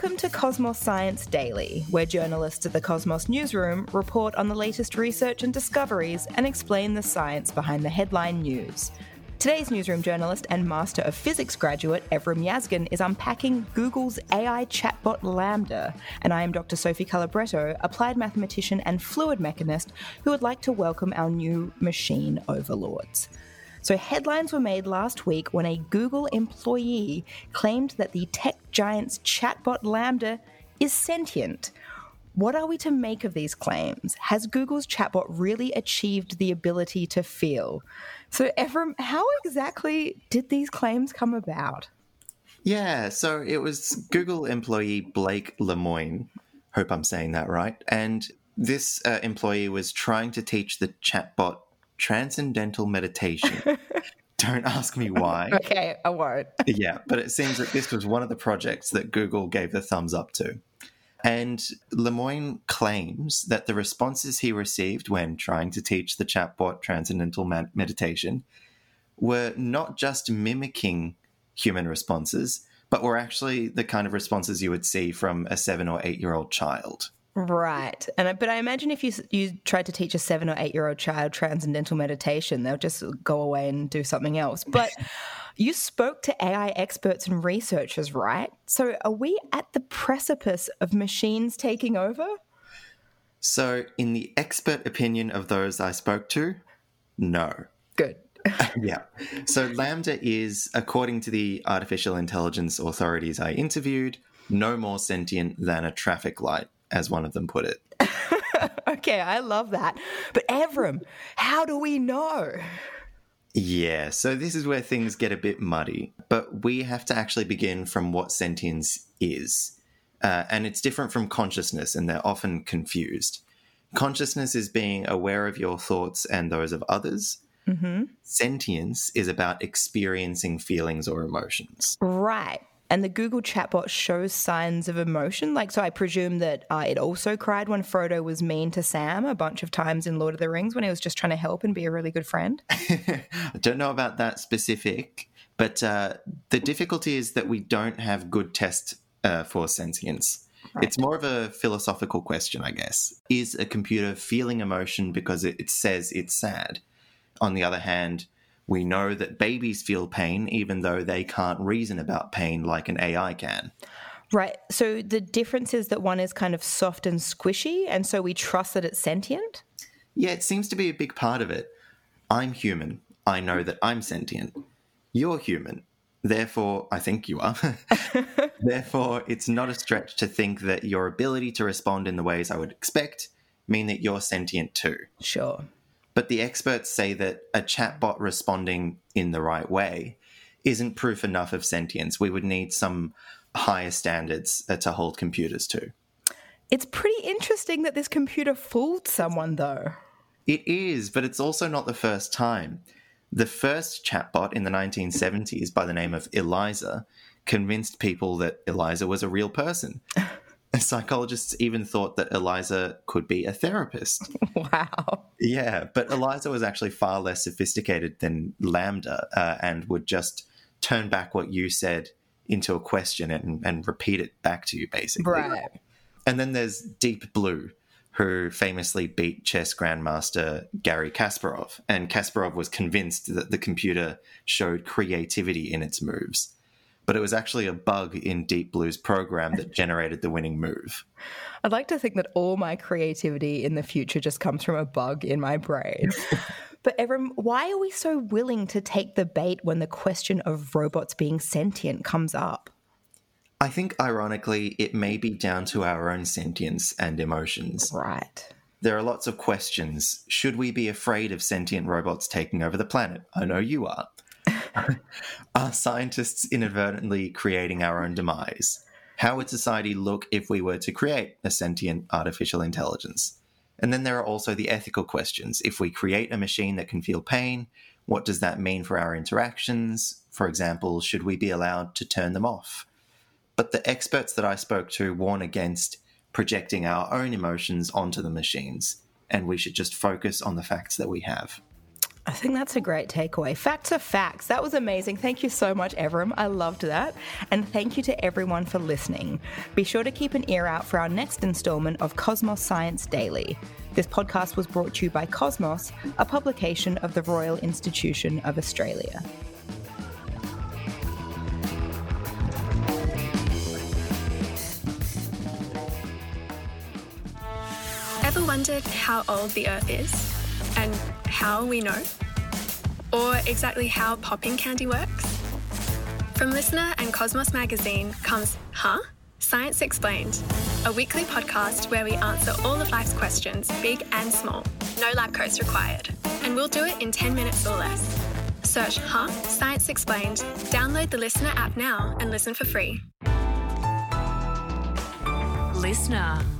Welcome to Cosmos Science Daily, where journalists at the Cosmos newsroom report on the latest research and discoveries and explain the science behind the headline news. Today's newsroom journalist and Master of Physics graduate Evrim Yazgan is unpacking Google's AI chatbot LaMDA. and I am Dr. Sophie Calabretto, applied mathematician and fluid mechanist, who would like to welcome our new machine overlords. So, headlines were made last week when a Google employee claimed that the tech giant's chatbot LaMDA is sentient. What are we to make of these claims? Has Google's chatbot really achieved the ability to feel? So, Evrim, how exactly did these claims come about? Yeah, so it was Google employee Blake Lemoine. Hope I'm saying that right. And this uh, employee was trying to teach the chatbot transcendental meditation. Don't ask me why. Okay, I won't. yeah, but it seems that this was one of the projects that Google gave the thumbs up to. And Lemoine claims that the responses he received when trying to teach the chatbot transcendental meditation were not just mimicking human responses, but were actually the kind of responses you would see from a seven or eight year old child. Right. And but I imagine if you you tried to teach a 7 or 8 year old child transcendental meditation, they'll just go away and do something else. But you spoke to AI experts and researchers, right? So are we at the precipice of machines taking over? So in the expert opinion of those I spoke to, no. Good. yeah. So LaMDA is according to the artificial intelligence authorities I interviewed, no more sentient than a traffic light as one of them put it. okay, I love that. But Evrim, how do we know? Yeah, so this is where things get a bit muddy, but we have to actually begin from what sentience is. Uh, and it's different from consciousness, and they're often confused. Consciousness is being aware of your thoughts and those of others. Mm-hmm. Sentience is about experiencing feelings or emotions. Right and the Google chatbot shows signs of emotion. Like, so I presume that uh, it also cried when Frodo was mean to Sam a bunch of times in Lord of the Rings when he was just trying to help and be a really good friend. I don't know about that specific, but uh, the difficulty is that we don't have good tests uh, for sentience. Right. It's more of a philosophical question, I guess. Is a computer feeling emotion because it, it says it's sad? On the other hand, we know that babies feel pain even though they can't reason about pain like an AI can. Right. So the difference is that one is kind of soft and squishy, and so we trust that it's sentient? Yeah, it seems to be a big part of it. I'm human. I know that I'm sentient. You're human. Therefore, I think you are. Therefore, it's not a stretch to think that your ability to respond in the ways I would expect mean that you're sentient too. Sure. But the experts say that a chatbot responding in the right way isn't proof enough of sentience. We would need some higher standards uh, to hold computers to. It's pretty interesting that this computer fooled someone, though. It is, but it's also not the first time. The first chatbot in the 1970s, by the name of Eliza, convinced people that Eliza was a real person. Psychologists even thought that Eliza could be a therapist. Wow. Yeah, but Eliza was actually far less sophisticated than LaMDA uh, and would just turn back what you said into a question and, and repeat it back to you, basically. Right. And then there's Deep Blue, who famously beat chess grandmaster Garry Kasparov. And Kasparov was convinced that the computer showed creativity in its moves but it was actually a bug in Deep Blue's program that generated the winning move. I'd like to think that all my creativity in the future just comes from a bug in my brain. but Evrim, why are we so willing to take the bait when the question of robots being sentient comes up? I think, ironically, it may be down to our own sentience and emotions. Right. There are lots of questions. Should we be afraid of sentient robots taking over the planet? I know you are. Are scientists inadvertently creating our own demise? How would society look if we were to create a sentient artificial intelligence? And then there are also the ethical questions. If we create a machine that can feel pain, what does that mean for our interactions? For example, should we be allowed to turn them off? But the experts that I spoke to warn against projecting our own emotions onto the machines, and we should just focus on the facts that we have. I think that's a great takeaway. Facts are facts. That was amazing. Thank you so much, Evrim. I loved that. And thank you to everyone for listening. Be sure to keep an ear out for our next installment of Cosmos Science Daily. This podcast was brought to you by Cosmos, a publication of the Royal Institution of Australia. Ever wondered how old the Earth is? And how we know? Or exactly how popping candy works? From LiSTNR and Cosmos Magazine comes Huh? Science Explained, a weekly podcast where we answer all of life's questions, big and small. No lab coats required. And we'll do it in 10 minutes or less. Search Huh? Science Explained, download the LiSTNR app now and listen for free. LiSTNR.